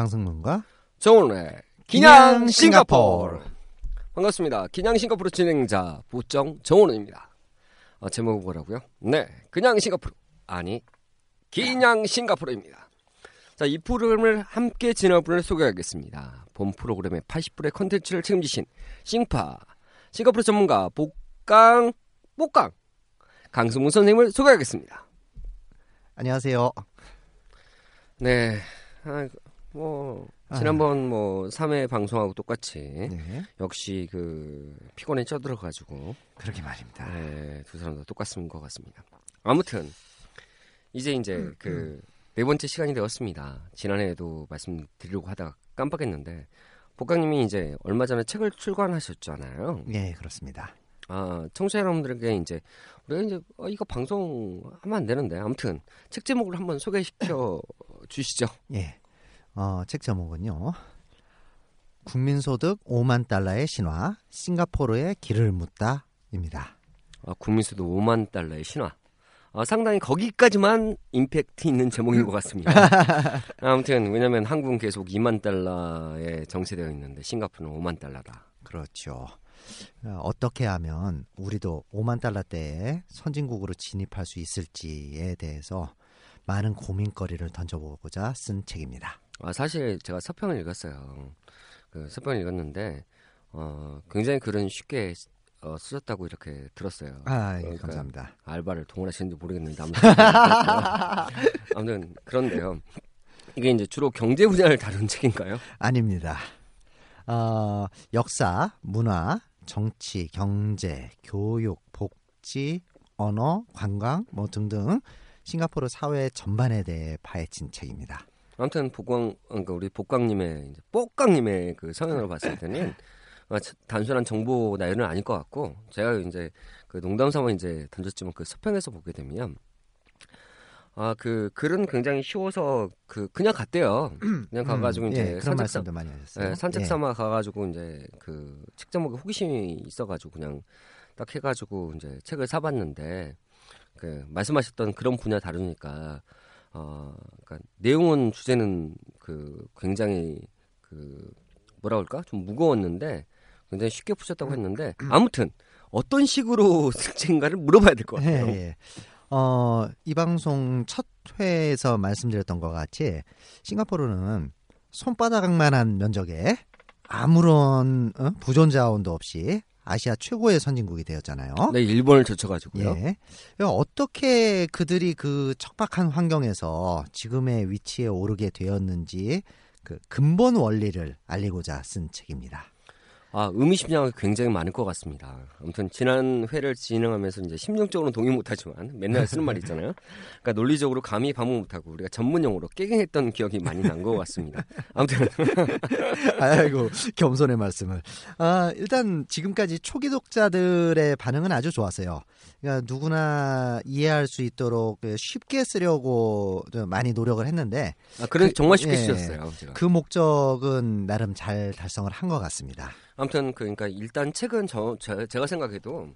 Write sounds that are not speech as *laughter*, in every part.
강승문과 정원의 기냥 싱가포르 반갑습니다. 기냥 싱가포르 진행자 보정 정원입니다. 아, 제목은 뭐라고요? 네, 그냥 싱가포르 아니 기냥 싱가포르입니다. 자, 이 프로그램을 함께 진행할 분을 소개하겠습니다. 본 프로그램의 80분의 컨텐츠를 책임지신 싱파 싱가포르 전문가 복강 복강 강승문 선생님을 소개하겠습니다. 안녕하세요. 네, 아, 뭐 지난번 뭐 3회 방송하고 똑같이 네, 역시 그 피곤에 쪄들어 가지고 그러게 말입니다. 네, 두 사람 다 똑같은 것 같습니다. 아무튼 이제 이제 그네 번째 시간이 되었습니다. 지난해에도 말씀드리려고 하다가 깜빡했는데 복강님이 이제 얼마 전에 책을 출간하셨잖아요. 네, 그렇습니다. 아 청취자 여러분들에게 이제 우리가 이제 어, 이거 방송하면 안 되는데 아무튼 책 제목을 한번 소개시켜 주시죠. 예. 어, 책 제목은요. 국민소득 5만 달러의 신화, 싱가포르의 길을 묻다입니다. 아, 국민수도 5만 달러의 신화. 아, 상당히 거기까지만 임팩트 있는 제목인 것 같습니다. *laughs* 아무튼 왜냐하면 한국은 계속 2만 달러에 정세되어 있는데 싱가포르는 5만 달러다. 그렇죠. 어, 어떻게 하면 우리도 5만 달러대에 선진국으로 진입할 수 있을지에 대해서 많은 고민거리를 던져보고자 쓴 책입니다. 아, 사실 제가 서평을 읽었어요. 그 서평을 읽었는데 어, 굉장히 글은 쉽게 어, 쓰셨다고 이렇게 들었어요. 아, 예, 그러니까 감사합니다. 알바를 동원하시는지 모르겠는데 아무튼 *laughs* 아무튼 그런데요. 이게 이제 주로 경제 분야를 다룬 *laughs* 책인가요? 아닙니다. 어, 역사, 문화, 정치, 경제, 교육, 복지, 언어, 관광 뭐 등등 싱가포르 사회 전반에 대해 파헤친 책입니다. 아무튼 복광 그러니까 우리 복광님의 이제 뽀깡님의 그 성향을 봤을 때는 아, 차- 단순한 정보 나열은 아닐 것 같고 제가 이제 그 농담 삼아 이제 던졌지만 그 서평에서 보게 되면 아 그 글은 굉장히 쉬워서 그 그냥 갔대요. 그냥 가가지고 음, 이제 예, 산책 삼 말씀도 많이 하셨어요. 예, 산책 예. 삼아 가가지고 이제 그 책 제목에 호기심이 있어가지고 그냥 딱 해가지고 이제 책을 사봤는데 그 말씀하셨던 그런 분야 다루니까 어 그러니까 내용은 주제는 그 굉장히 그 뭐라 그럴까 좀 무거웠는데 굉장히 쉽게 푸셨다고 했는데 아무튼 어떤 식으로 *laughs* 쓴 책인가를 물어봐야 될 것 같아요. 예, 예. 어, 이 방송 첫 회에서 말씀드렸던 것 같이 싱가포르는 손바닥만한 면적에 아무런 어? 부존 자원도 없이 아시아 최고의 선진국이 되었잖아요. 네, 일본을 젖혀가지고요. 예. 어떻게 그들이 그 척박한 환경에서 지금의 위치에 오르게 되었는지 그 근본 원리를 알리고자 쓴 책입니다. 아, 의미심장이 굉장히 많을 것 같습니다. 아무튼 지난 회를 진행하면서 이제 심정적으로 동의 못하지만 맨날 쓰는 말이 있잖아요. 그러니까 논리적으로 감히 반문 못하고 우리가 전문용어로 깨갱했던 기억이 많이 난 것 같습니다. 아무튼 *laughs* 아이고 겸손의 말씀을. 아 일단 지금까지 초기 독자들의 반응은 아주 좋았어요. 그러니까 누구나 이해할 수 있도록 그 쉽게 쓰려고 좀 많이 노력을 했는데 아, 그런 그- 정말 쉽게 예. 쓰셨어요. 제가. 그 목적은 나름 잘 달성을 한 것 같습니다. 아무튼 그러니까 일단 책은 저, 저- 제가 생각해도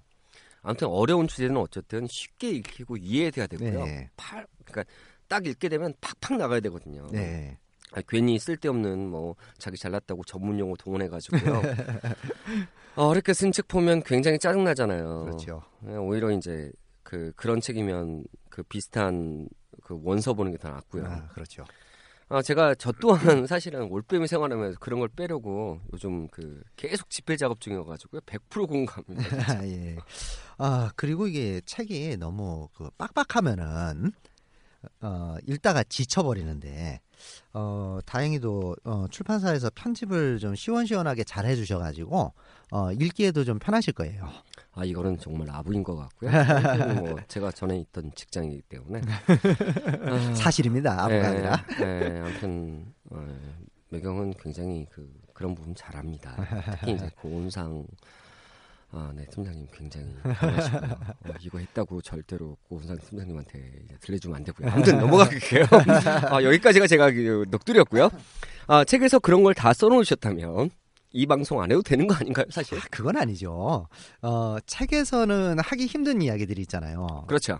아무튼 어려운 주제는 어쨌든 쉽게 읽히고 이해돼야 되고요. 네. 팔 그러니까 딱 읽게 되면 팍팍 나가야 되거든요. 네. 아, 괜히 쓸데없는 뭐 자기 잘났다고 전문 용어 동원해 가지고요. *laughs* 어, 이렇게 쓴 책 보면 굉장히 짜증 나잖아요. 그렇죠. 오히려 이제 그 그런 책이면 그 비슷한 그 원서 보는 게 더 낫고요. 아, 그렇죠. 아, 제가 저 또한 *laughs* 사실은 올빼미 생활하면서 그런 걸 빼려고 요즘 그 계속 집필 작업 중이어가지고요. 100% 공감입니다. *laughs* 예. 아 그리고 이게 책이 너무 그 빡빡하면은 어 읽다가 지쳐버리는데 어 다행히도 어, 출판사에서 편집을 좀 시원시원하게 잘 해주셔가지고 어 읽기에도 좀 편하실 거예요. 아 이거는 정말 아부인 것 같고요. *laughs* 뭐 제가 전에 있던 직장이기 때문에 *laughs* 아, 사실입니다. 아무가 예, 아니라. 예, 아무튼 어, 매경은 굉장히 그 그런 부분 잘합니다. 특히 이제 고은상 아, 네, 팀장님 굉장히 강하시고요. 어, 이거 했다고 절대로 고은상 팀장님한테 들려주면 안 되고요. 아무튼 넘어갈게요. *laughs* 아, 여기까지가 제가 그 녹두렸고요. 아, 책에서 그런 걸 다 써놓으셨다면 이 방송 안 해도 되는 거 아닌가요, 사실? 아, 그건 아니죠. 어 책에서는 하기 힘든 이야기들이 있잖아요. 그렇죠.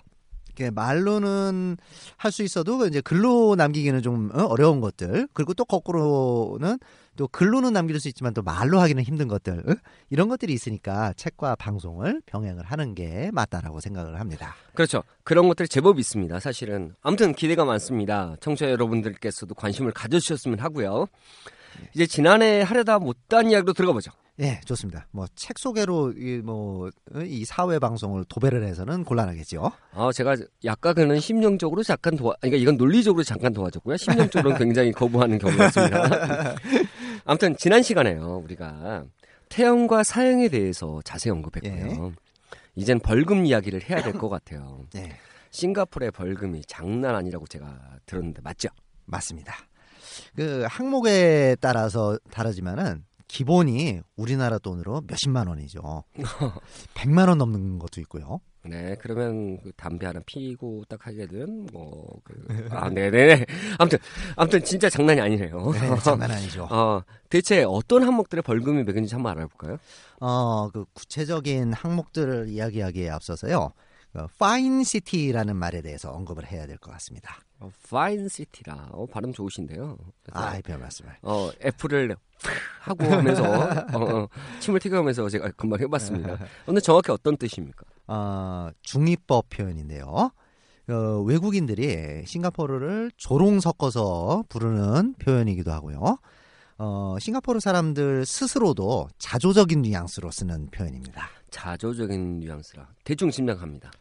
말로는 할 수 있어도 이제 글로 남기기는 좀 어, 어려운 것들 그리고 또 거꾸로는 또 글로는 남길 수 있지만 또 말로 하기는 힘든 것들 어? 이런 것들이 있으니까 책과 방송을 병행을 하는 게 맞다라고 생각을 합니다. 그렇죠. 그런 것들이 제법 있습니다. 사실은 아무튼 기대가 많습니다. 청취자 여러분들께서도 관심을 가져주셨으면 하고요. 이제 지난해 하려다 못한 이야기로 들어가 보죠. 예, 좋습니다. 뭐 책 소개로 이 뭐이 사회 방송을 도배를 해서는 곤란하겠죠. 아, 제가 약간은 심령적으로 잠깐 도와, 그러니까 이건 논리적으로 잠깐 도와줬고요. 심령적으로는 *laughs* 굉장히 거부하는 경우가 있습니다. *laughs* 아무튼 지난 시간에요, 우리가 태형과 사형에 대해서 자세히 언급했고요. 이젠 벌금 이야기를 해야 될 것 같아요. 예, 싱가포르의 벌금이 장난 아니라고 제가 들었는데 맞죠? 맞습니다. 그 항목에 따라서 다르지만은 기본이 우리나라 돈으로 몇십만 원이죠. *laughs* 100만 원 넘는 것도 있고요. 네, 그러면 그 담배 하나 피고 딱 하게 되면 뭐, 그, 아, 네네. 아무튼, 아무튼 진짜 장난이 아니네요. 네, *laughs* 장난 아니죠. 어, 대체 어떤 항목들의 벌금이 매긴지 한번 알아볼까요? 어, 그 구체적인 항목들을 이야기하기에 앞서서요. 그 Fine City라는 말에 대해서 언급을 해야 될 것 같습니다. 어, Fine City라. 어, 발음 좋으신데요. 아, 별 말씀을. 어, F를 하고 하면서 어, 어, 침을 튀겨가면서 제가 금방 해봤습니다. 근데 정확히 어떤 뜻입니까? 어, 중의법 표현인데요. 어, 외국인들이 싱가포르를 조롱 섞어서 부르는 표현이기도 하고요. 어, 싱가포르 사람들 스스로도 자조적인 뉘앙스로 쓰는 표현입니다. 자조적인 뉘앙스라 대충 짐작합니다.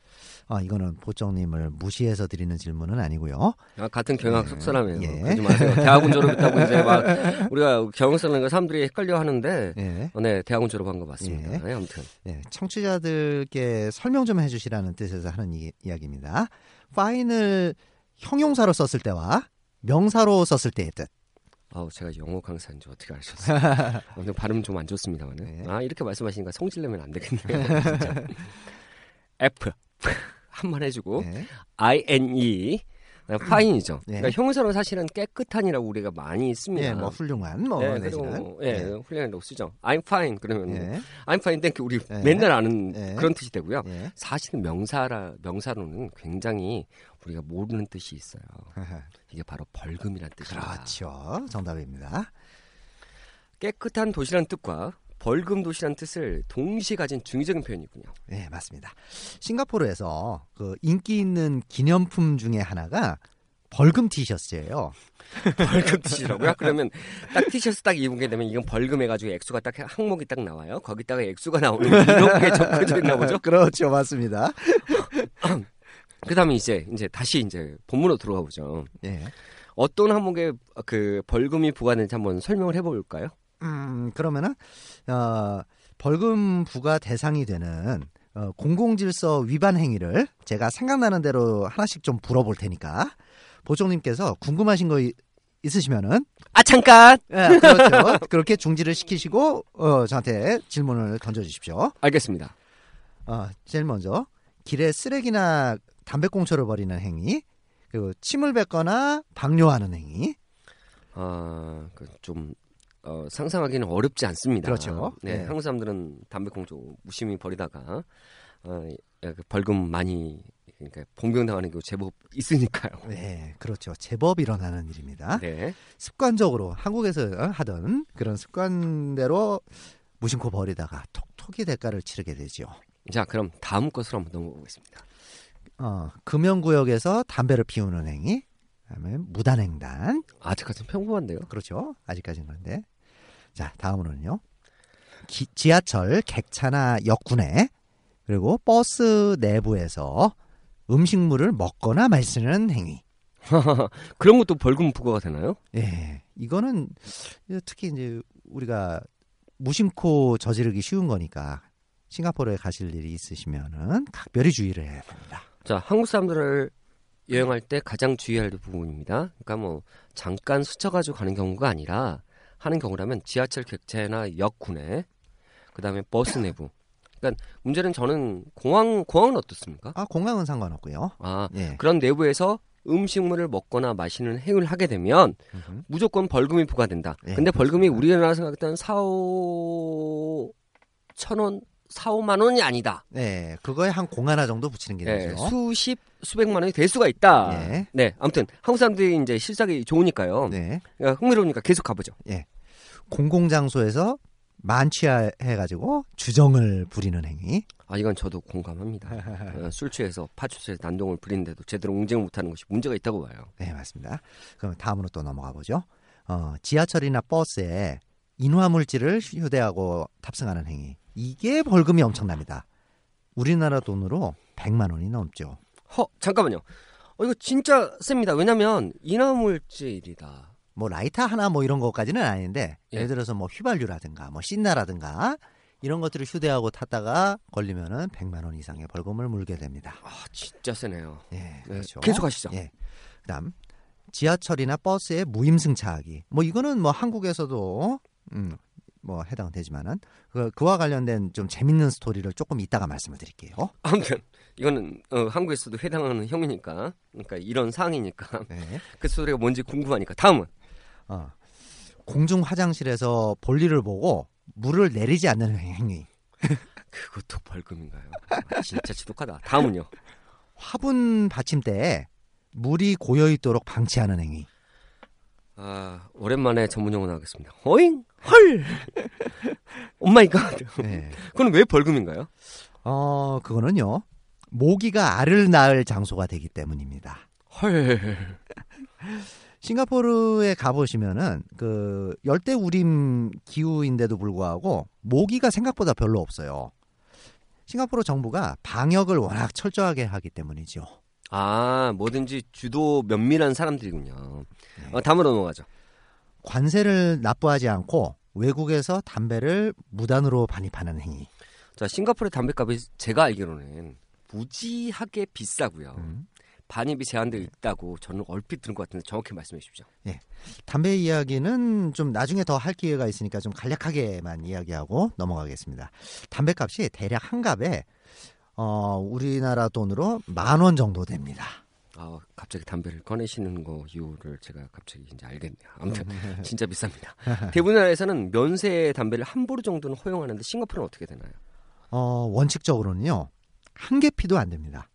어, 이거는 보정님을 무시해서 드리는 질문은 아니고요. 아, 같은 경영 속사람이에요. 예. 그러지 마세요. 대학원 졸업했다고 이제 막 *laughs* 우리가 경영 쓰는 거 사람들이 헷갈려 하는데 예. 어, 네, 대학원 졸업한 거 맞습니다. 예. 네, 아무튼 예, 청취자들께 설명 좀 해주시라는 뜻에서 하는 이, 이야기입니다. 파인을 형용사로 썼을 때와 명사로 썼을 때의 뜻. 아우 제가 영어 강사인지 어떻게 아셨어요? 오늘 발음 좀 안 좋습니다만. 네. 아 이렇게 말씀하시니까 성질 내면 안 되겠네요. *laughs* 진짜. F 한 번 해주고 예. I N E 파인이죠. 네. 그러니까 형용사로 사실은 깨끗한이라고 우리가 많이 씁니다. 예, 뭐 훌륭한 뭐 네, 내지는 그리고 예, 훌륭하다고 쓰죠. I'm fine 그러면 뭐 예. I'm fine, thank you 우리 예. 맨날 아는 예. 그런 뜻이 되고요. 예. 사실은 명사라 명사로는 굉장히 우리가 모르는 뜻이 있어요. 이게 바로 벌금이란 뜻입니다. 그렇죠. 정답입니다. 깨끗한 도시란 뜻과 벌금 도시란 뜻을 동시에 가진 중의적인 표현이군요. 네, 맞습니다. 싱가포르에서 그 인기 있는 기념품 중에 하나가 벌금 티셔츠예요. *laughs* 벌금 뜻이라고요? 그러면 딱 티셔츠 딱 입은 게 되면 이건 벌금 해가지고 액수가 딱 항목이 딱 나와요. 거기다가 액수가 나오는 이런 게 적혀져 있나 보죠? *laughs* 그렇죠, 맞습니다. *laughs* 그다음에 이제 이제 다시 이제 본문으로 들어가 보죠. 예. 어떤 항목에 그 벌금이 부과되는지 한번 설명을 해볼까요? 음, 그러면은 어, 벌금 부과 대상이 되는 어, 공공질서 위반 행위를 제가 생각나는 대로 하나씩 좀 물어볼 테니까 보종님께서 궁금하신 거 이- 있으시면은 아 잠깐. 예, 그렇죠. 그렇게 중지를 시키시고 어, 저한테 질문을 던져주십시오. 알겠습니다. 어, 제일 먼저 길에 쓰레기나 담배꽁초를 버리는 행위, 그리고 침을 뱉거나 방뇨하는 행위. 아좀 어, 상상하기는 어렵지 않습니다. 그렇죠. 네, 네. 한국 사람들은 담배꽁초 무심히 버리다가 어, 예, 그 벌금 많이 그러니까 봉변당하는 경우 제법 있으니까요. 네, 그렇죠. 제법 일어나는 일입니다. 네. 습관적으로 한국에서 하던 그런 습관대로 무심코 버리다가 톡톡이 대가를 치르게 되죠. 자, 그럼 다음 것으로 한번 넘어가 보겠습니다. 어, 금연구역에서 담배를 피우는 행위, 그다음에 무단횡단. 아직까지는 평범한데요. 그렇죠. 아직까지는 그런데. 자, 다음으로는요. 기- 지하철 객차나 역군에 그리고 버스 내부에서 음식물을 먹거나 마시는 행위. *laughs* 그런 것도 벌금 부과가 되나요? 예. 이거는 특히 이제 우리가 무심코 저지르기 쉬운 거니까 싱가포르에 가실 일이 있으시면은 각별히 주의를 해야 됩니다. 자, 한국 사람들을 여행할 때 가장 주의해야 할 부분입니다. 그러니까 뭐 잠깐 스쳐가지고 가는 경우가 아니라 하는 경우라면 지하철 객차나 역군에 그다음에 버스 내부. 그러니까 문제는 저는 공항 공항은 어떻습니까? 아, 공항은 상관없고요. 아 예. 그런 내부에서 음식물을 먹거나 마시는 행위를 하게 되면 음흠. 무조건 벌금이 부과된다. 예, 근데 벌금이. 우리나라 생각했던 4, 5천 원, 4, 5만 원이 아니다. 네, 그거에 한 공 하나 정도 붙이는 게 예, 되죠. 수십, 수백만 원이 될 수가 있다. 예. 네, 아무튼 한국 사람들이 이제 실사기 좋으니까요. 네. 그러니까 흥미로우니까 계속 가보죠. 공공장소에서 만취해가지고 주정을 부리는 행위. 아 이건 저도 공감합니다. *laughs* 어, 술 취해서 파출소에 난동을 부리는데도 제대로 응징을 못하는 것이 문제가 있다고 봐요. 네, 맞습니다. 그럼 다음으로 또 넘어가 보죠. 어, 지하철이나 버스에 인화물질을 휴대하고 탑승하는 행위. 이게 벌금이 엄청납니다. 우리나라 돈으로 100만 원이 넘죠. 허 잠깐만요. 어, 이거 진짜 셉니다. 왜냐면 인화물질이다. 뭐 라이터 하나 뭐 이런 것까지는 아닌데 예. 예를 들어서 뭐 휘발유라든가 뭐 신나라든가 이런 것들을 휴대하고 탔다가 걸리면은 100만 원 이상의 벌금을 물게 됩니다. 아 진짜 세네요. 예, 네, 그렇죠. 계속 하시죠. 예. 그다음 지하철이나 버스에 무임승차하기. 뭐 이거는 뭐 한국에서도 음, 뭐 해당되지만은 그, 그와 관련된 좀 재밌는 스토리를 조금 이따가 말씀을 드릴게요. 아무튼 이거는 어, 한국에서도 해당하는 형이니까, 그러니까 이런 사항이니까 *laughs* 네. 그 소리가 뭔지 궁금하니까 다음은 어. 공중 화장실에서 볼일을 보고 물을 내리지 않는 행위. *laughs* 그것도 벌금인가요? 아, 진짜 지독하다. 다음은요. 화분 받침대에 물이 고여 있도록 방치하는 행위. 아 오랜만에 전문 용어 나오겠습니다. 어잉 헐 *laughs* oh my God. 네. 그건 왜 벌금인가요? 어, 그거는요. 모기가 알을 낳을 장소가 되기 때문입니다. 헐. 싱가포르에 가보시면은 그 열대 우림 기후인데도 불구하고 모기가 생각보다 별로 없어요. 싱가포르 정부가 방역을 워낙 철저하게 하기 때문이죠. 아 뭐든지 주도 면밀한 사람들이군요. 어, 다음으로 넘어가죠. 관세를 납부하지 않고 외국에서 담배를 무단으로 반입하는 행위. 자 싱가포르 담배값이 제가 알기로는 무지하게 비싸고요. 음. 반입이 제한되어 있다고 저는 얼핏 들은 것 같은데 정확히 말씀해 주십시오. 담배 이야기는 좀 나중에 더 할 기회가 있으니까 좀 간략하게만 이야기하고 넘어가겠습니다. 담배값이 대략 한 갑에 어, 우리나라 돈으로 만 원 정도 됩니다. 아 갑자기 담배를 꺼내시는 거 이유를 제가 갑자기 이제 알겠네요. 아무튼 *laughs* 진짜 비쌉니다. 대부분 나라에서는 면세 담배를 한 보루 정도는 허용하는데 싱가포르는 어떻게 되나요? 어, 원칙적으로는요. 한 개 피도 안 됩니다.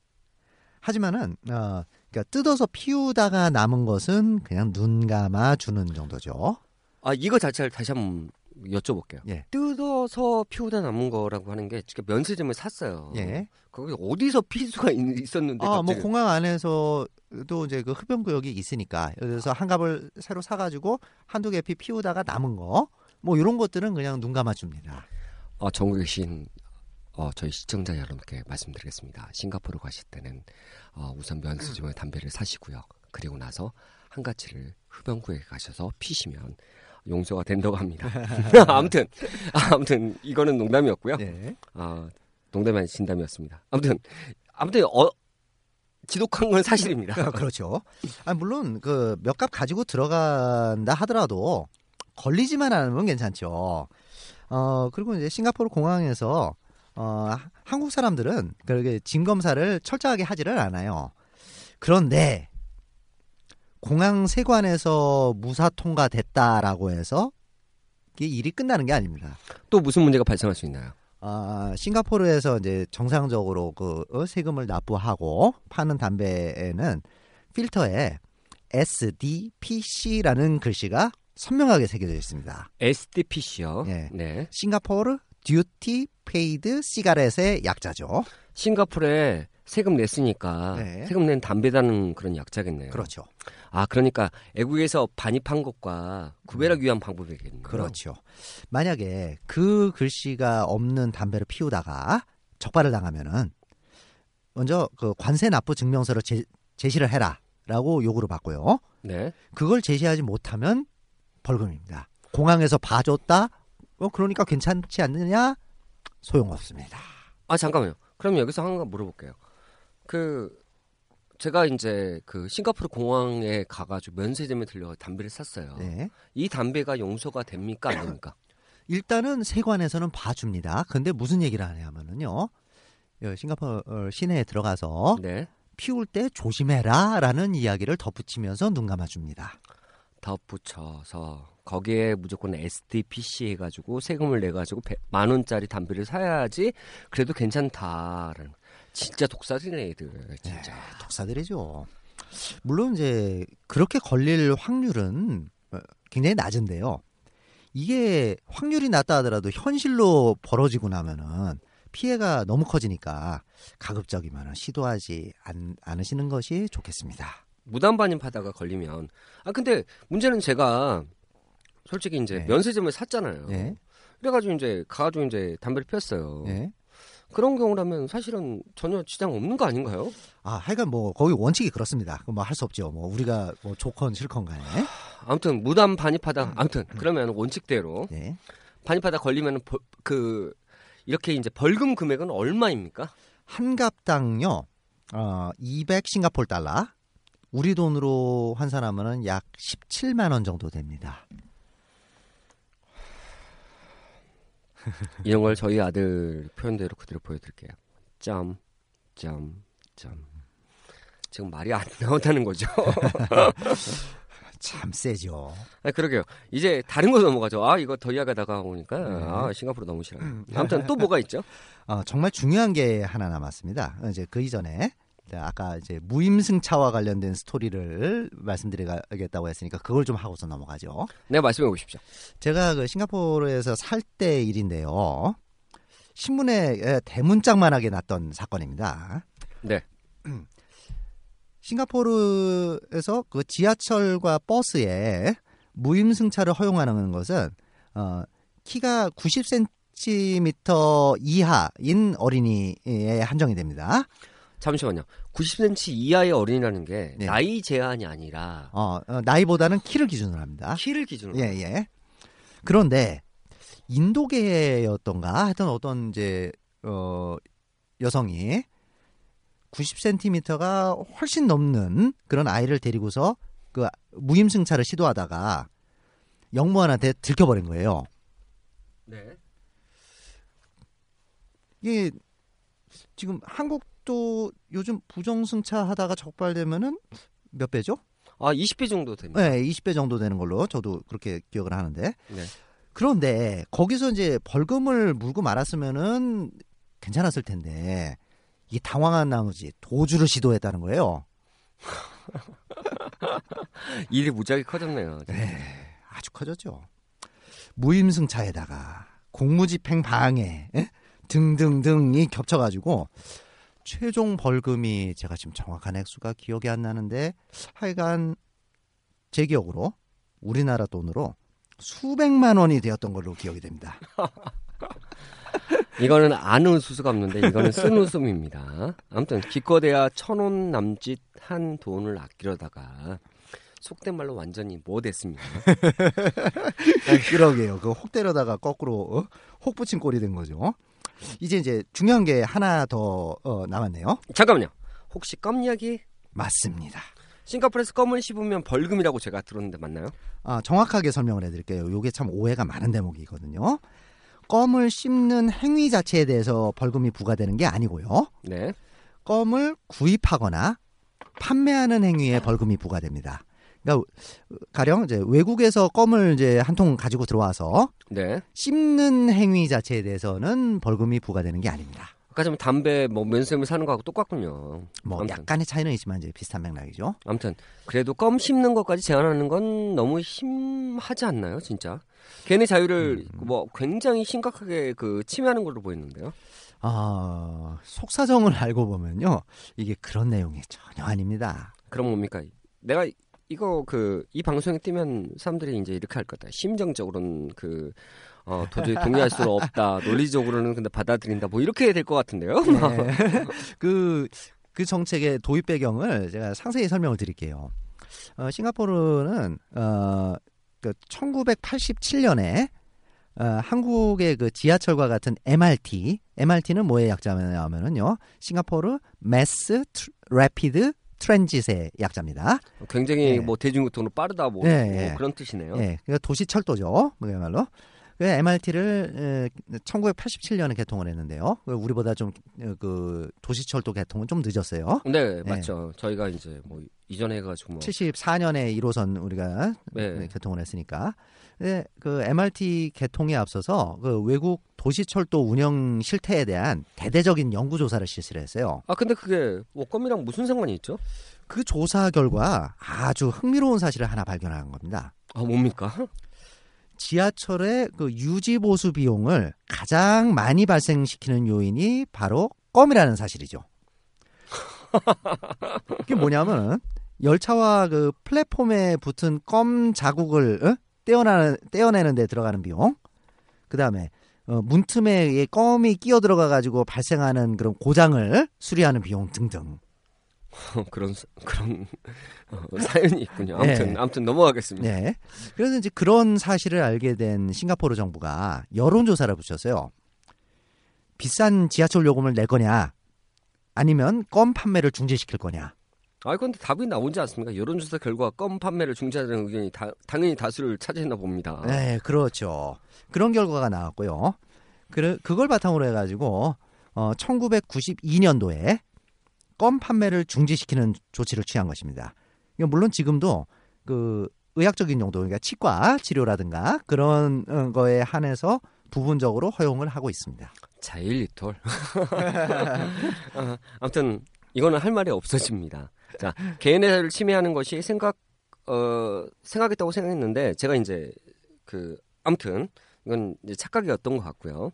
하지만은 어, 그러니까 뜯어서 피우다가 남은 것은 그냥 눈 감아 주는 정도죠. 아 이거 자체를 다시 한번 여쭤볼게요. 예. 뜯어서 피우다 남은 거라고 하는 게 지금 면세점을 샀어요. 예. 거기 어디서 피수가 있- 있었는데 아, 뭐 갑자기 공항 안에서도 이제 그 흡연 구역이 있으니까 그래서 한 갑을 새로 사가지고 한두 개피 피우다가 남은 거, 뭐 이런 것들은 그냥 눈 감아 줍니다. 어, 전국에 계신 어, 저희 시청자 여러분께 말씀드리겠습니다. 싱가포르 가실 때는 어, 우선 면세점에 담배를 사시고요. 그리고 나서 한 가지를 흡연구역에 가셔서 피시면 용서가 된다고 합니다. *laughs* 아무튼 아무튼 이거는 농담이었고요. 네. 아, 농담이 아닌 진담이었습니다. 아무튼 아무튼 어, 지독한 건 사실입니다. *laughs* 그렇죠. 아, 물론 그몇갑 가지고 들어간다 하더라도 걸리지만 않으면 괜찮죠. 어 그리고 이제 싱가포르 공항에서 어 한국 사람들은 그렇게 짐 검사를 철저하게 하지를 않아요. 그런데 공항 세관에서 무사 통과됐다라고 해서 이게 일이 끝나는 게 아닙니다. 또 무슨 문제가 발생할 수 있나요? 아, 싱가포르에서 이제 정상적으로 그 어, 세금을 납부하고 파는 담배에는 필터에 SDPC라는 글씨가 선명하게 새겨져 있습니다. SDPC요. 예. 네. 싱가포르 duty paid cigarette의 약자죠. 싱가포르에 세금 냈으니까 네. 세금 낸 담배다는 그런 약자겠네요. 그렇죠. 아 그러니까 애국에서 반입한 것과 구별하기 위한 방법이겠네요. 그렇죠. 만약에 그 글씨가 없는 담배를 피우다가 적발을 당하면은 먼저 그 관세 납부 증명서를 제, 제시를 해라라고 요구를 받고요. 네. 그걸 제시하지 못하면 벌금입니다. 공항에서 봐줬다? 어 그러니까 괜찮지 않느냐? 소용없습니다. 아 잠깐만요. 그럼 여기서 한 번 물어볼게요. 그 제가 이제 그 싱가포르 공항에 가가지고 면세점에 들려 담배를 샀어요. 네. 이 담배가 용서가 됩니까 안 됩니까? *clears throat* 일단은 세관에서는 봐줍니다. 근데 무슨 얘기를 하냐면은요. 여 싱가포르 어, 시내에 들어가서 네. 피울 때 조심해라라는 이야기를 덧붙이면서 눈 감아줍니다. 덧붙여서 거기에 무조건 SDPC 해가지고 세금을 내가지고 배- 만 원짜리 담배를 사야지 그래도 괜찮다라는 진짜 독사들이네 애들 진짜 독사들이죠. 물론 이제 그렇게 걸릴 확률은 어, 굉장히 낮은데요. 이게 확률이 낮다 하더라도 현실로 벌어지고 나면은 피해가 너무 커지니까 가급적이면 시도하지 않, 않으시는 것이 좋겠습니다. 무단 반입하다가 걸리면 아 근데 문제는 제가 솔직히 이제 네. 면세점을 샀잖아요. 네. 그래가지고 이제 가가지고 이제 담배를 피웠어요. 예. 그런 경우라면 사실은 전혀 지장 없는 거 아닌가요? 아, 하여간 뭐 거기 원칙이 그렇습니다. 뭐 할 수 없죠. 뭐 우리가 뭐 좋건 싫건 간에. 아무튼 무단 반입하다 아무튼 그러면 원칙대로 네. 반입하다 걸리면 그 이렇게 이제 벌금 금액은 얼마입니까? 한 갑당요. 어, 200 싱가폴 달러. 우리 돈으로 환산하면은 약 17만 원 정도 됩니다. 이런 걸 저희 아들 표현대로 그대로 보여드릴게요. 점, 점, 점. 지금 말이 안 나온다는 거죠. *laughs* 참 세죠. 아, 그러게요. 이제 다른 거 넘어가죠. 아, 이거 더 이야기하다가 오니까 네. 아, 싱가포르 너무 싫어요. 아무튼 또 뭐가 있죠? *laughs* 어, 정말 중요한 게 하나 남았습니다. 어, 이제 그 이전에 아까 이제 무임승차와 관련된 스토리를 말씀드리겠다고 했으니까 그걸 좀 하고서 넘어가죠. 네, 말씀해 보십시오. 제가 그 싱가포르에서 살 때 일인데요. 신문에 에, 대문짝만하게 났던 사건입니다. 네. *clears throat* 싱가포르에서 그 지하철과 버스에 무임승차를 허용하는 것은 어, 키가 90cm 이하인 어린이에 한정이 됩니다. 잠시만요. 90cm 이하의 어린이라는 게 네. 나이 제한이 아니라 어, 어, 나이보다는 키를 기준으로 합니다. 키를 기준으로. 예, 예. 그런데 인도계였던가 하여튼 어떤 이제 어 여성이 90cm가 훨씬 넘는 그런 아이를 데리고서 그 무임승차를 시도하다가 영무원한테 들켜버린 거예요. 네. 이게 지금 한국 도 요즘 부정승차 하다가 적발되면은 몇 배죠? 아, 20배 정도 됩니다. 네, 20배 정도 되는 걸로 저도 그렇게 기억을 하는데. 네. 그런데 거기서 이제 벌금을 물고 말았으면은 괜찮았을 텐데 이게 당황한 나머지 도주를 시도했다는 거예요. *laughs* 일이 무지하게 커졌네요. 네, 아주 커졌죠. 무임승차에다가 공무집행 방해 예? 등등등이 겹쳐가지고 최종 벌금이 제가 지금 정확한 액수가 기억이 안 나는데 하여간 제 기억으로 우리나라 돈으로 수백만 원이 되었던 걸로 기억이 됩니다. *laughs* 이거는 안 웃을 수가 없는데 이거는 쓴 웃음입니다. 아무튼 기껏해야 천 원 남짓 한 돈을 아끼려다가 속된 말로 완전히 뭐 됐습니다. *laughs* 그러게요. 그 혹 때려다가 거꾸로 어? 혹 붙인 꼴이 된 거죠. 이제 이제 중요한 게 하나 더 어, 남았네요. 잠깐만요. 혹시 껌 이야기? 맞습니다. 싱가포르에서 껌을 씹으면 벌금이라고 제가 들었는데 맞나요? 아, 정확하게 설명을 해드릴게요. 요게 참 오해가 많은 대목이거든요. 껌을 씹는 행위 자체에 대해서 벌금이 부과되는 게 아니고요. 네. 껌을 구입하거나 판매하는 행위에 벌금이 부과됩니다. 그러니까 가령 이제 외국에서 껌을 이제 한 통 가지고 들어와서 네. 씹는 행위 자체에 대해서는 벌금이 부과되는 게 아닙니다. 아까 전에 담배 뭐 면세점을 사는 거하고 똑같군요. 뭐 아무튼. 약간의 차이는 있지만 이제 비슷한 맥락이죠. 아무튼 그래도 껌 씹는 것까지 제한하는 건 너무 심하지 않나요, 진짜? 걔네 자유를 음. 뭐 굉장히 심각하게 그 침해하는 걸로 보이는데요. 아, 속사정을 알고 보면요. 이게 그런 내용이 전혀 아닙니다. 그럼 뭡니까? 내가 이거 그 이 방송에 뜨면 사람들이 이제 이렇게 할 거다. 심정적으로는 그 어, 도저히 동의할 수는 없다. *laughs* 논리적으로는 근데 받아들인다. 뭐 이렇게 될 것 같은데요. 네. *laughs* 그, 그 정책의 도입 배경을 제가 상세히 설명을 드릴게요. 어, 싱가포르는, 어, 그 1987년에 어, 한국의 그 지하철과 같은 MRT, MRT는 뭐의 약자냐면은요, 싱가포르 매스 래피드 트랜짓의 약자입니다. 굉장히 네. 뭐 대중교통으로 빠르다 뭐, 네, 뭐 네. 그런 뜻이네요. 예, 그러니까 도시 철도죠, 그야말로. 그 MRT를 1987년에 개통을 했는데요. 그 우리보다 좀 그 도시철도 개통은 좀 늦었어요. 네, 맞죠. 저희가 이제 뭐 이전에 해가지고 뭐 74년에 1호선 우리가 네. 개통을 했으니까. 네, 그 MRT 개통에 앞서서 그 외국 도시철도 운영 실태에 대한 대대적인 연구 조사를 실시를 했어요. 아 근데 그게 워컴이랑 무슨 상관이 있죠? 그 조사 결과 아주 흥미로운 사실을 하나 발견한 겁니다. 아 뭡니까? 지하철의 그 유지 보수 비용을 가장 많이 발생시키는 요인이 바로 껌이라는 사실이죠. *laughs* 그게 뭐냐면은 열차와 그 플랫폼에 붙은 껌 자국을 어? 떼어내는 떼어내는 데 들어가는 비용. 그다음에 어, 문틈에 이 껌이 끼어 들어가 가지고 발생하는 그런 고장을 수리하는 비용 등등. *laughs* 그런 사- 그런 *laughs* 어, 사연이 있군요. 아무튼 네. 아무튼 넘어가겠습니다. 네. 그래서 이제 그런 사실을 알게 된 싱가포르 정부가 여론 조사를 붙였어요. 비싼 지하철 요금을 낼 거냐, 아니면 껌 판매를 중지시킬 거냐. 아 근데 답이 나오지 않습니까? 여론조사 결과 껌 판매를 중지하는 의견이 다, 당연히 다수를 차지했나 봅니다. 네, 그렇죠. 그런 결과가 나왔고요. 그, 그걸 바탕으로 해가지고, 어, 1992년도에 껌 판매를 중지시키는 조치를 취한 것입니다. 물론 지금도 그 의학적인 용도, 그러니까 치과 치료라든가 그런 어, 거에 한해서 부분적으로 허용을 하고 있습니다. 자일리톨. 아, *laughs* 아무튼 이거는 할 말이 없어집니다. 자 개인의 자유를 침해하는 것이 생각 어 생각했다고 생각했는데 제가 이제 그 아무튼 이건 이제 착각이었던 것 같고요.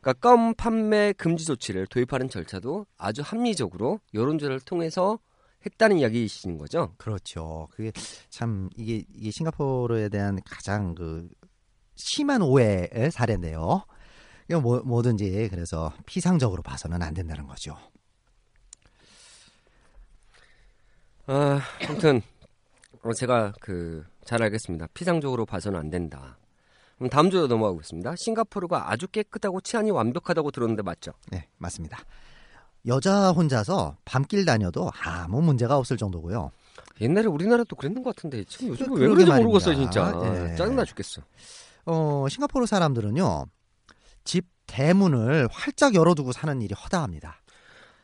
그러니까 껌 판매 금지 조치를 도입하는 절차도 아주 합리적으로 여론조사를 통해서 했다는 이야기이신 거죠. 그렇죠. 그게 참 이게 이게 싱가포르에 대한 가장 그 심한 오해의 사례인데요. 이거 뭐, 뭐든지 그래서 피상적으로 봐서는 안 된다는 거죠. 아, 아무튼 어, 제가 그 잘 알겠습니다. 피상적으로 봐서는 안 된다. 그럼 다음 주로 넘어가겠습니다. 싱가포르가 아주 깨끗하고 치안이 완벽하다고 들었는데 맞죠? 네, 맞습니다. 여자 혼자서 밤길 다녀도 아무 문제가 없을 정도고요. 옛날에 우리나라도 그랬는 것 같은데 지금 요즘 그- 왜 그러게 그런지 모르겠어 말입니다. 진짜 네. 짜증나 죽겠어. 어, 싱가포르 사람들은요. 집 대문을 활짝 열어두고 사는 일이 허다합니다.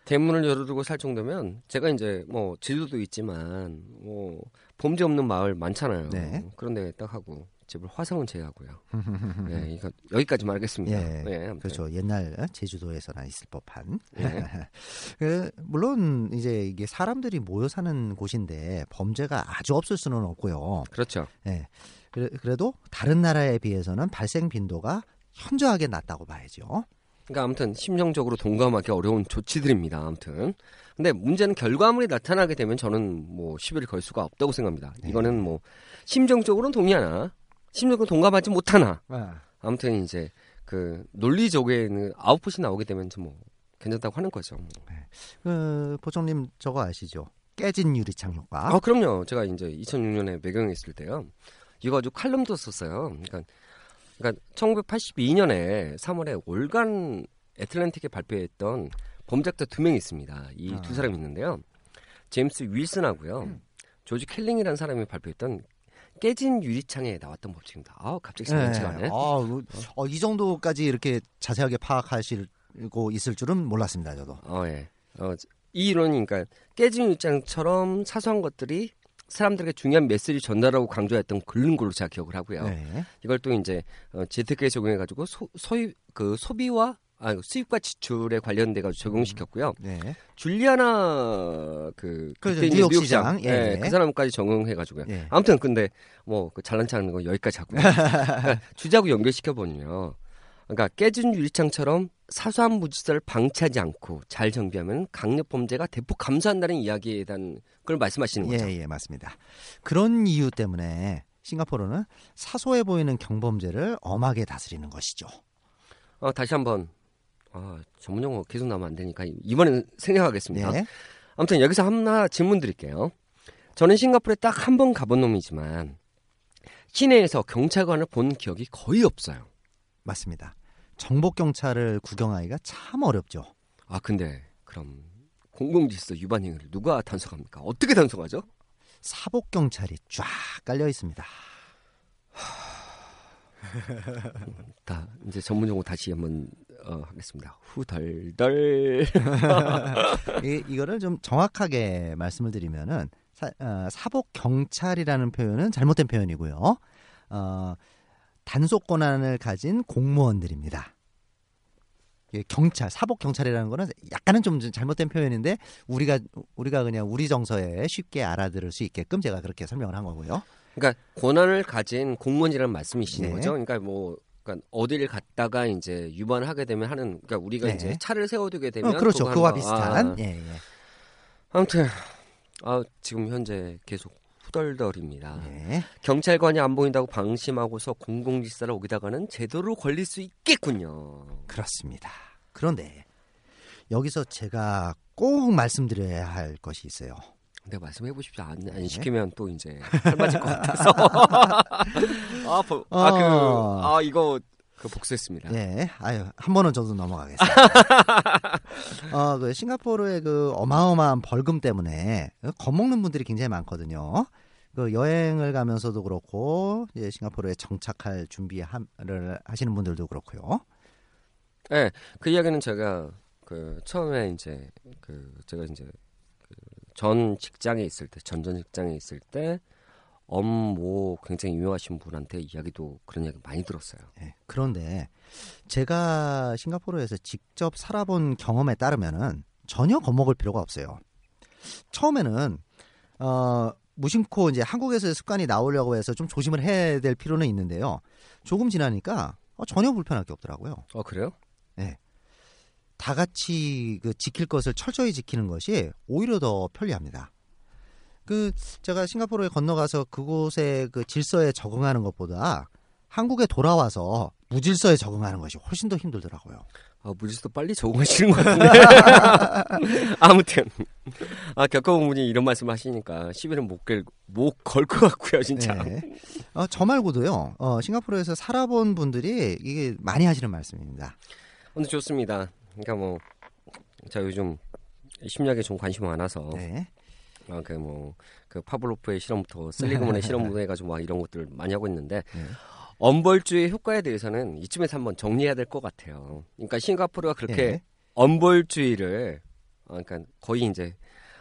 대문을 열어두고 살 정도면 제가 이제 뭐 제주도 있지만 뭐 범죄 없는 마을 많잖아요. 네. 그런 데 딱 하고 집을 화성은 제외하고요. 네, *laughs* 이거 여기까지 말하겠습니다. 예, 네, 아무튼. 그렇죠. 옛날 제주도에서나 있을 법한. 예. *laughs* 그, 물론 이제 이게 사람들이 모여 사는 곳인데 범죄가 아주 없을 수는 없고요. 그렇죠. 예. 그래, 그래도 다른 나라에 비해서는 발생 빈도가 현저하게 낮다고 봐야죠. 그러니까 아무튼 심정적으로 동감하기 어려운 조치들입니다. 아무튼. 근데 문제는 결과물이 나타나게 되면 저는 뭐 시비를 걸 수가 없다고 생각합니다. 네. 이거는 뭐 심정적으로는 동의하나 심정적으로 동감하지 못하나 아무튼 이제 그 논리적에는 아웃풋이 나오게 되면 좀 뭐 괜찮다고 하는 거죠. 뭐. 그 보청님 저거 아시죠? 깨진 유리창 효과. 아 그럼요. 제가 이제 2006년에 매경에 있을 때요. 이거 아주 칼럼도 썼어요. 그러니까 그러니까 1982년에 3월에 월간 애틀랜틱에 발표했던 범죄자 두 명이 있습니다. 이두 아. 사람이 있는데요. 제임스 윌슨하고요. 조지 켈링이라는 사람이 발표했던 깨진 유리창에 나왔던 법칙입니다. 아 갑자기 생각지가 않네. 아, 어, 어, 이 정도까지 이렇게 자세하게 파악하시고 있을 줄은 몰랐습니다, 저도. 어, 예. 어, 이 이론이 그러니까 깨진 유리창처럼 사소한 것들이 사람들에게 중요한 메시지 전달하고 강조했던 그런 걸로 제가 기억을 하고요. 네. 이걸 또 이제 어, 재테크에 적용해 가지고 소, 소유 그 소비와 아 수입과 지출에 관련돼 가지고 적용시켰고요. 네. 줄리아나 그 그렇죠. 그때 뉴욕 뉴욕 시장. 시장, 예. 예, 그 사람까지 적용해 가지고요. 예. 아무튼 근데 뭐 그 잘난 척하는 거 여기까지 하고 그러니까 *laughs* 주자고 연결시켜 보면요. 그러니까 깨진 유리창처럼 사소한 무질서를 방치하지 않고 잘 정비하면 강력 범죄가 대폭 감소한다는 이야기에 대한 걸 말씀하시는 거죠. 예, 예, 맞습니다. 그런 이유 때문에 싱가포르는 사소해 보이는 경범죄를 엄하게 다스리는 것이죠. 어, 다시 한번 아, 전문 용어 계속 나오면 안 되니까 이번에는 생략하겠습니다. 네. 아무튼 여기서 하나 질문 드릴게요. 저는 싱가포르에 딱 한 번 가본 놈이지만 시내에서 경찰관을 본 기억이 거의 없어요. 맞습니다. 정복 경찰을 구경하기가 참 어렵죠. 아 근데 그럼 공공질서 위반 행위를 누가 단속합니까? 어떻게 단속하죠? 사복 경찰이 쫙 깔려 있습니다. *laughs* 다 이제 전문 용어 다시 한번 어, 하겠습니다. 후덜덜. *laughs* 이, 이거를 좀 정확하게 말씀을 드리면은 사, 어, 사복 경찰이라는 표현은 잘못된 표현이고요. 어, 단속 권한을 가진 공무원들입니다. 예, 경찰, 사복 경찰이라는 거는 약간은 좀 잘못된 표현인데 우리가 우리가 그냥 우리 정서에 쉽게 알아들을 수 있게끔 제가 그렇게 설명을 한 거고요. 그러니까 권한을 가진 공무원이라는 말씀이시는 네. 거죠. 그러니까 뭐 그러니까 어디를 갔다가 이제 위반을 하게 되면 하는 그러니까 우리가 네. 이제 차를 세워두게 되면 어, 그렇죠. 그와 거. 비슷한. 아, 예, 예. 아무튼 아 지금 현재 계속 후덜덜입니다. 예. 경찰관이 안 보인다고 방심하고서 공공질서를 오기다가는 제도로 걸릴 수 있겠군요. 그렇습니다. 그런데 여기서 제가 꼭 말씀드려야 할 것이 있어요. 근데 말씀해 보십시오. 안, 안 네. 시키면 또 이제 *laughs* 할 맞을 것 같아서. *laughs* 아, 보, 아, 그, 어. 아, 이거, 그 복수했습니다. 예, 아유 한 번은 저도 넘어가겠습니다. *laughs* 어, 그 싱가포르의 그 어마어마한 벌금 때문에 겁먹는 분들이 굉장히 많거든요. 그 여행을 가면서도 그렇고 이제 싱가포르에 정착할 준비를 하시는 분들도 그렇고요. 네, 그 이야기는 제가 그 처음에 이제 그 제가 이제 그 전 직장에 있을 때, 전전 직장에 있을 때 엄모 굉장히 유명하신 분한테 이야기도 그런 이야기 많이 들었어요. 예, 그런데 제가 싱가포르에서 직접 살아본 경험에 따르면은 전혀 겁먹을 필요가 없어요. 처음에는 어, 무심코 이제 한국에서의 습관이 나오려고 해서 좀 조심을 해야 될 필요는 있는데요. 조금 지나니까 어, 전혀 불편할 게 없더라고요. 어 그래요? 다 같이 그 지킬 것을 철저히 지키는 것이 오히려 더 편리합니다. 그 제가 싱가포르에 건너가서 그곳의 그 질서에 적응하는 것보다 한국에 돌아와서 무질서에 적응하는 것이 훨씬 더 힘들더라고요. 아, 무지도 빨리 적응하시는 것 같은데. *laughs* 아무튼. 아, 겪어본 분이 이런 말씀 하시니까 시비는 못 걸, 못걸 것 같고요, 진짜. 네. 어, 저 말고도요. 어, 싱가포르에서 살아본 분들이 이게 많이 하시는 말씀입니다. 오늘 좋습니다. 그러니까 뭐, 제가 요즘 심리학에 좀 관심이 많아서, 네. 아, 그 뭐, 그 파블로프의 실험부터 셀리그먼의 *laughs* 실험부터 해가지고 막 이런 것들 많이 하고 있는데, 네. 엄벌주의 효과에 대해서는 이쯤에서 한번 정리해야 될 것 같아요. 그러니까 싱가포르가 그렇게 네. 엄벌주의를 어, 그러니까 거의 이제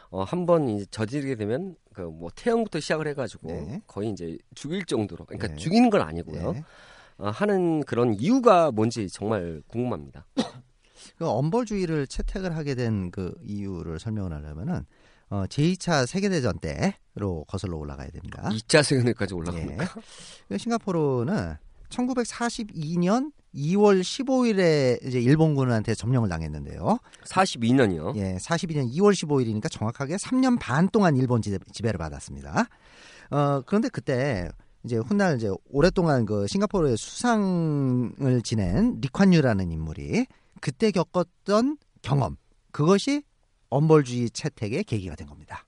어, 한 번 이제 저지르게 되면 그 뭐 태형부터 시작을 해가지고 네. 거의 이제 죽일 정도로 그러니까 네. 죽이는 건 아니고요. 네. 어, 하는 그런 이유가 뭔지 정말 궁금합니다. *coughs* 그 엄벌주의를 채택을 하게 된 그 이유를 설명을 하려면은 어, 제2차 세계대전 때로 거슬러 올라가야 됩니다. 2차 세계대까지 예. 올라갑니까? 그 싱가포르는 1942년 2월 15일에 이제 일본군한테 점령을 당했는데요. 42년이요. 예, 42년 2월 15일이니까 정확하게 3년 반 동안 일본 지배, 지배를 받았습니다. 어, 그런데 그때 이제 훗날 이제 오랫동안 그 싱가포르의 수상을 지낸 리콴유라는 인물이 그때 겪었던 경험 그것이 엄벌주의 채택의 계기가 된 겁니다.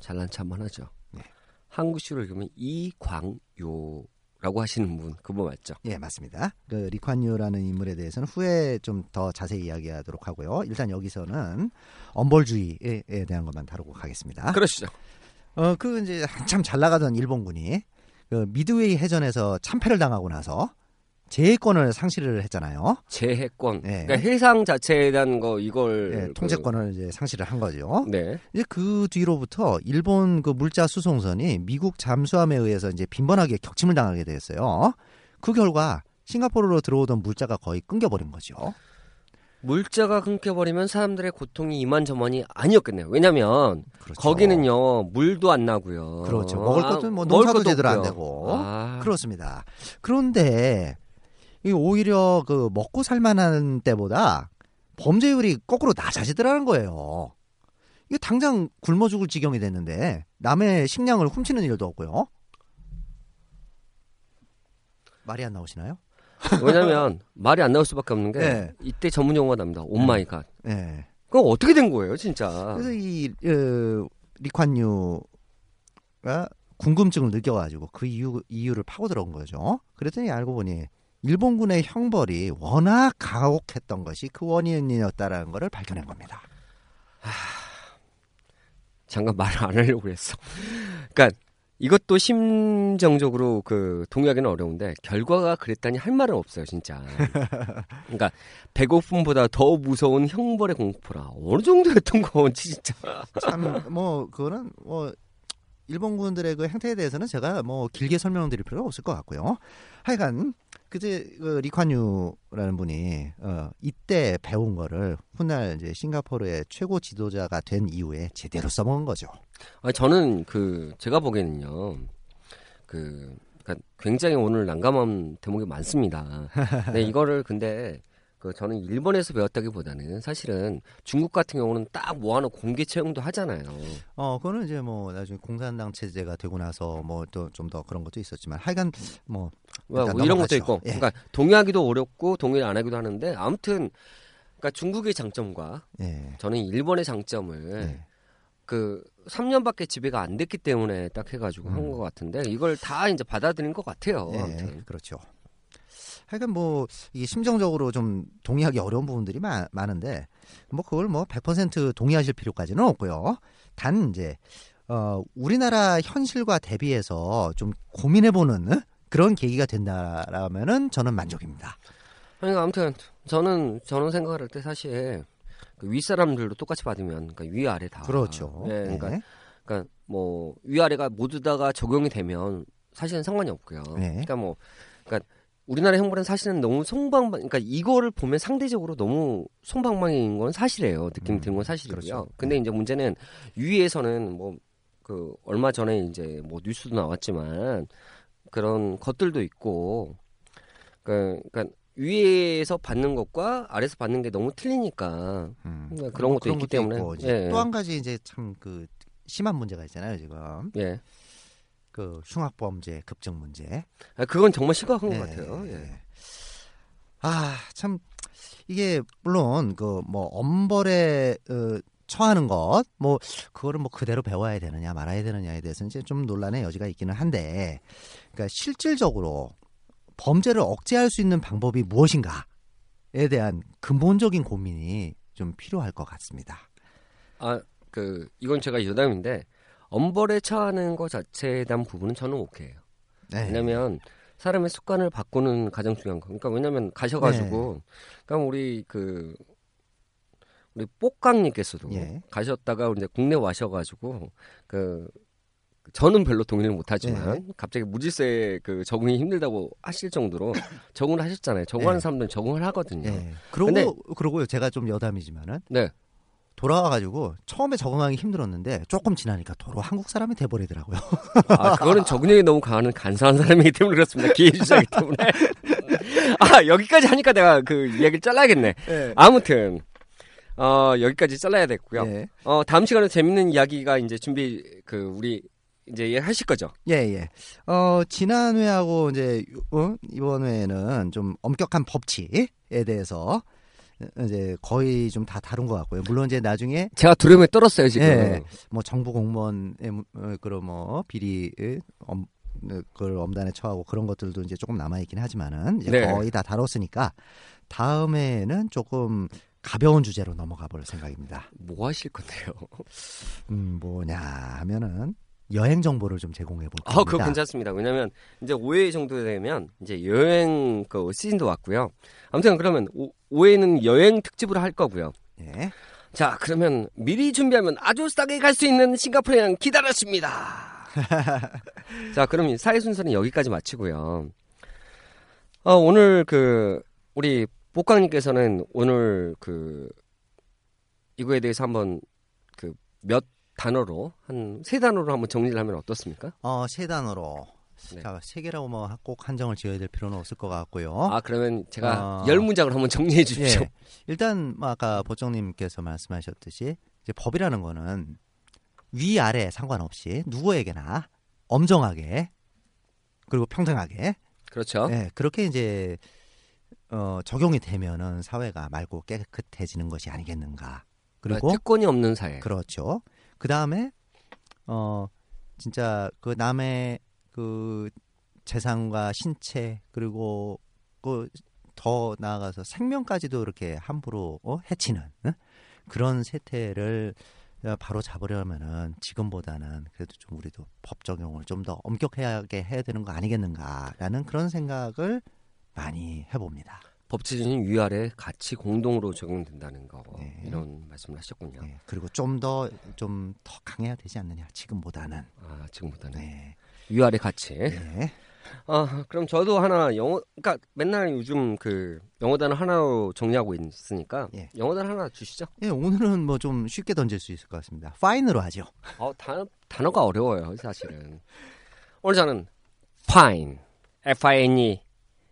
잘난 체 한번 하죠. 네. 한국식으로 읽으면 이광요 라고 하시는 분 그분 맞죠? 예, 맞습니다. 그 리콴유라는 인물에 대해서는 후에 좀 더 자세히 이야기하도록 하고요. 일단 여기서는 엄벌주의에 대한 것만 다루고 가겠습니다. 그러시죠. 어, 그 이제 한참 잘 나가던 일본군이 그 미드웨이 해전에서 참패를 당하고 나서 제해권을 상실을 했잖아요. 재해권. 네. 그러니까 해상 자체에 대한 거 이걸 예, 그- 통제권을 이제 상실을 한 거죠. 네. 이제 그 뒤로부터 일본 그 물자 수송선이 미국 잠수함에 의해서 이제 빈번하게 격침을 당하게 되었어요. 그 결과 싱가포르로 들어오던 물자가 거의 끊겨버린 거죠. 물자가 끊겨버리면 사람들의 고통이 이만저만이 아니었겠네요. 왜냐면 그렇죠. 거기는요 물도 안 나고요. 그렇죠. 먹을 아, 것도 뭐 먹을 농사도 제대로 안. 되고. 아, 그렇습니다. 그런데 이 오히려 그 먹고 살만한 때보다 범죄율이 거꾸로 낮아지더라는 거예요. 이게 당장 굶어 죽을 지경이 됐는데 남의 식량을 훔치는 일도 없고요. 말이 안 나오시나요? 왜냐면 말이 안 나올 수밖에 없는 게 네. 이때 전문 용어가 납니다. Oh my god. 예. 그럼 어떻게 된 거예요, 진짜? 그래서 이 어, 리콴유가 궁금증을 느껴가지고 그 이유 이유를 파고 들어온 거죠. 그랬더니 알고 보니 일본군의 형벌이 워낙 가혹했던 것이 그 원인이었다라는 것을 발견한 겁니다. 잠깐 말을 안 하려고 했어. 그러니까 이것도 심정적으로 그 동의하기는 어려운데 결과가 그랬다니 할 말은 없어요, 진짜. *laughs* 그러니까 배고픔보다 더 무서운 형벌의 공포라 어느 정도였던 건지 진짜. 참 뭐 그거는 뭐 일본군들의 그 행태에 대해서는 제가 뭐 길게 설명드릴 필요가 없을 것 같고요. 하여간 그제 그 리콴유라는 분이 어 이때 배운 거를 훗날 이제 싱가포르의 최고 지도자가 된 이후에 제대로 써먹은 거죠. 아니, 저는 그 제가 보기에는요. 그 그러니까 굉장히 오늘 난감한 대목이 많습니다. *laughs* 네, 이거를 근데 그 저는 일본에서 배웠다기보다는 사실은 중국 같은 경우는 딱 모아놓은 공개 채용도 하잖아요. 어, 그거는 이제 뭐 나중에 공산당 체제가 되고 나서 뭐 또 좀 더 그런 것도 있었지만 하여간 뭐 뭐, 이런 것도. 있고, 예. 그러니까 동의하기도 어렵고 동의를 안 하기도 하는데 아무튼 그러니까 중국의 장점과 예. 저는 일본의 장점을 예. 그 3년밖에 지배가 안 됐기 때문에 딱 해가지고 한 음. 것 같은데 이걸 다 이제 받아들인 것 같아요. 예, 아무튼. 그렇죠. 하여간 뭐 이게 심정적으로 좀 동의하기 어려운 부분들이 많, 많은데 뭐 그걸 뭐 100% 동의하실 필요까지는 없고요. 단 이제 어 우리나라 현실과 대비해서 좀 고민해 보는 그런 계기가 된다라면은 저는 만족입니다. 그러니까 아무튼 저는 저는 생각할 때 사실 그 윗사람들도 똑같이 받으면 그러니까 위아래 다 그렇죠. 예, 그러니까 네. 그러니까 뭐 위아래가 모두 다가 적용이 되면 사실은 상관이 없고요. 네. 그러니까 뭐 그러니까 우리나라 형벌은 사실은 너무 송방망 그러니까 이거를 보면 상대적으로 너무 송방망인 건 사실이에요. 느낌이 음, 드는 건 사실이고요. 그렇죠. 근데 이제 문제는 위에서는 뭐 그 얼마 전에 이제 뭐 뉴스도 나왔지만 그런 것들도 있고 그 그러니까 위에서 받는 것과 아래에서 받는 게 너무 틀리니까 음. 그런 것도 있기 때문에 예. 또한 가지 이제 참 그 심한 문제가 있잖아요 지금 예. 그 흉악 범죄 급증 문제. 아, 그건 정말 심각한 네. 것 같아요. 예. 아, 참 이게 물론 그 뭐 엄벌에 어, 처하는 것, 뭐 그거를 뭐 그대로 배워야 되느냐 말아야 되느냐에 대해서는 이제 좀 논란의 여지가 있기는 한데, 그러니까 실질적으로 범죄를 억제할 수 있는 방법이 무엇인가에 대한 근본적인 고민이 좀 필요할 것 같습니다. 아, 그 이건 제가 여담인데 엄벌에 처하는 것 자체에 대한 부분은 저는 오케이해요. 네. 왜냐면 사람의 습관을 바꾸는 가장 중요한 거. 그러니까 왜냐면 가셔가지고, 그러니까 우리 그 우리 뽀깡님께서도 예. 가셨다가 이제 국내 와셔가지고 그 저는 별로 동의를 못하지만 네. 갑자기 무질서에 그 적응이 힘들다고 하실 정도로 적응을 하셨잖아요. 적응하는 네. 사람들은 적응을 하거든요. 예. 그러고 그러고요. 제가 좀 여담이지만은 네. 돌아와가지고 처음에 적응하기 힘들었는데 조금 지나니까 도로 한국 사람이 돼버리더라고요. 아, 그거는 적응력이 너무 강한 간사한 사람이기 때문에 그렇습니다. 기회주자이기 때문에. 아, 여기까지 하니까 내가 그 이야기를 잘라야겠네. 아무튼, 어, 여기까지 잘라야 됐고요. 예. 어, 다음 시간에 재밌는 이야기가 이제 준비, 그, 우리, 이제 하실 거죠? 예, 예. 어, 지난 회하고 이제 어? 이번 회에는 좀 엄격한 법칙에 대해서 이제 거의 좀 다 다룬 것 같고요. 물론 이제 나중에 제가 두려움에 떨었어요, 지금. 예, 뭐 정부 공무원의 무- 어, 그런 뭐 비리 에, 엄, 어, 그걸 엄단에 처하고 그런 것들도 이제 조금 남아 있긴 하지만은 이제 네. 거의 다 다뤘으니까 다음에는 조금 가벼운 주제로 넘어가 볼 생각입니다. 뭐 하실 건데요? 음, 뭐냐 하면은 여행 정보를 좀 제공해 볼 아, 겁니다. 그거 괜찮습니다. 왜냐면, 이제 5회 정도 되면, 이제 여행, 그, 시즌도 왔고요. 아무튼, 그러면, 5회는 여행 특집으로 할 거고요. 예. 자, 그러면 미리 준비하면 아주 싸게 갈 수 있는 싱가포르 여행 기다렸습니다. *laughs* 자, 그럼 이 사회 순서는 여기까지 마치고요. 어, 오늘 그 우리 복강님께서는 오늘 그 이거에 대해서 한번 그 몇 단어로 한 세 단어로 한번 정리를 하면 어떻습니까? 어, 세 단어로 네. 자, 세 개라고 뭐 꼭 한정을 지어야 될 필요는 없을 것 같고요. 아 그러면 제가 어. 열 문장을 한번 정리해 주십시오. 예. 일단 뭐 아까 보정님께서 말씀하셨듯이 이제 법이라는 거는 위 아래 상관없이 누구에게나 엄정하게 그리고 평등하게 그렇죠. 예, 그렇게 이제 어, 적용이 되면은 사회가 맑고 깨끗해지는 것이 아니겠는가. 그리고 특권이 없는 사회. 그렇죠. 그 다음에 어 진짜 그 남의 그 재산과 신체 그리고 그 더 나아가서 생명까지도 이렇게 함부로 어? 해치는 응? 그런 세태를 바로 잡으려면은 지금보다는 그래도 좀 우리도 법 적용을 좀 더 엄격하게 해야 되는 거 아니겠는가라는 그런 생각을 많이 해봅니다. 법치주의는 위아래 같이 공동으로 적용된다는 거 네. 이런 말씀을 하셨군요. 예, 그리고 좀 더 좀 더 강해야 되지 않느냐 지금보다는. 아 지금보다는 네. 위아래 같이. 네. 아 그럼 저도 하나 영어 그러니까 맨날 요즘 그 영어 단어 하나로 정리하고 있으니까 예. 영어 단어 하나 주시죠. 예, 오늘은 뭐 좀 쉽게 던질 수 있을 것 같습니다. 파인으로 하죠. 어 단어 단어가 어려워요 사실은. 오늘 저는 fine, f-i-n-e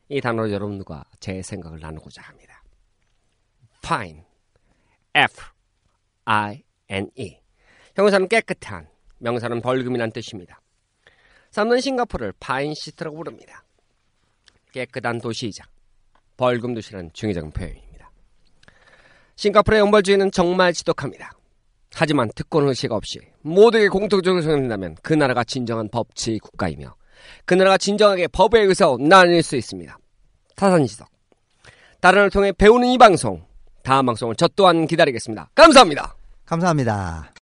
이 단어로 여러분들과 제 생각을 나누고자 합니다. fine, f-i-n-e 형용사는 깨끗한, 명사는 벌금이란 뜻입니다. 사람들은 싱가포르를 파인시티라고 부릅니다. 깨끗한 도시이자 벌금 도시라는 중의적인 표현입니다. 싱가포르의 영벌주의는 정말 지독합니다. 하지만 특권 의식 없이 모두에게 공통적으로 적용된다면 그 나라가 진정한 법치 국가이며 그 나라가 진정하게 법에 의해서 나뉠 수 있습니다. 타산지석 다른을 통해 배우는 이 방송 다음 방송을 저 또한 기다리겠습니다. 감사합니다. 감사합니다.